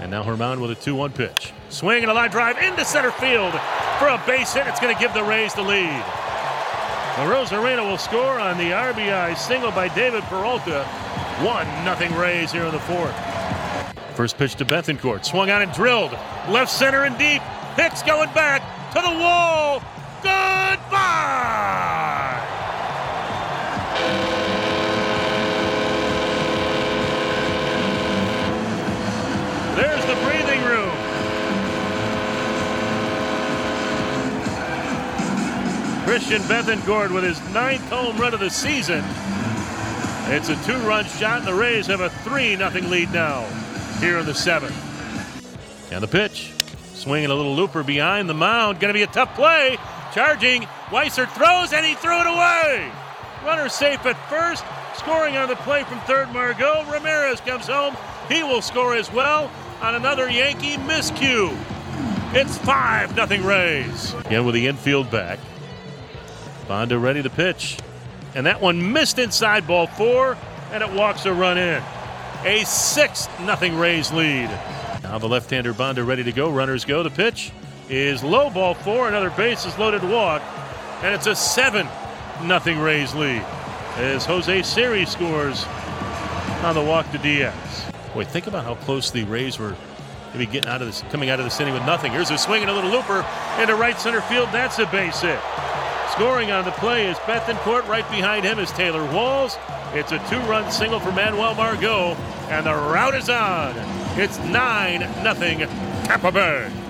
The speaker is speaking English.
And now Germán with a 2 1 pitch. Swing and a line drive into center field for a base hit. It's going to give the Rays the lead. The Arozarena will score on the RBI single by David Peralta. 1 0 Rays here in the fourth. First pitch to Bethancourt. Swung on and drilled. Left center and deep. Hicks going back to the wall. Christian Bethancourt with his ninth home run of the season. It's a two run shot, and the Rays have a 3 0 lead now here in the seventh. And the pitch. Swinging a little looper behind the mound. Going to be a tough play. Charging. Weissert throws, and he threw it away. Runner safe at first. Scoring on the play from third, Margot. Ramirez comes home. He will score as well on another Yankee miscue. It's 5 0 Rays. Again with the infield back. Banda ready to pitch. And that one missed inside ball four, and it walks a run in. A 6 nothing Rays lead. Now the left hander Banda ready to go. Runners go. The pitch is low ball four. Another bases loaded walk. And it's a 7 nothing Rays lead. As Jose Siri scores on the walk to Diaz. Boy, think about how close the Rays were maybe getting out of this, coming out of this inning with nothing. Here's a swing and a little looper into right center field. That's a base hit. Scoring on the play is Bethancourt. Right behind him is Taylor Walls. It's a two-run single for Manuel Margot, and the route is on. It's 9 0 Tampa Bay.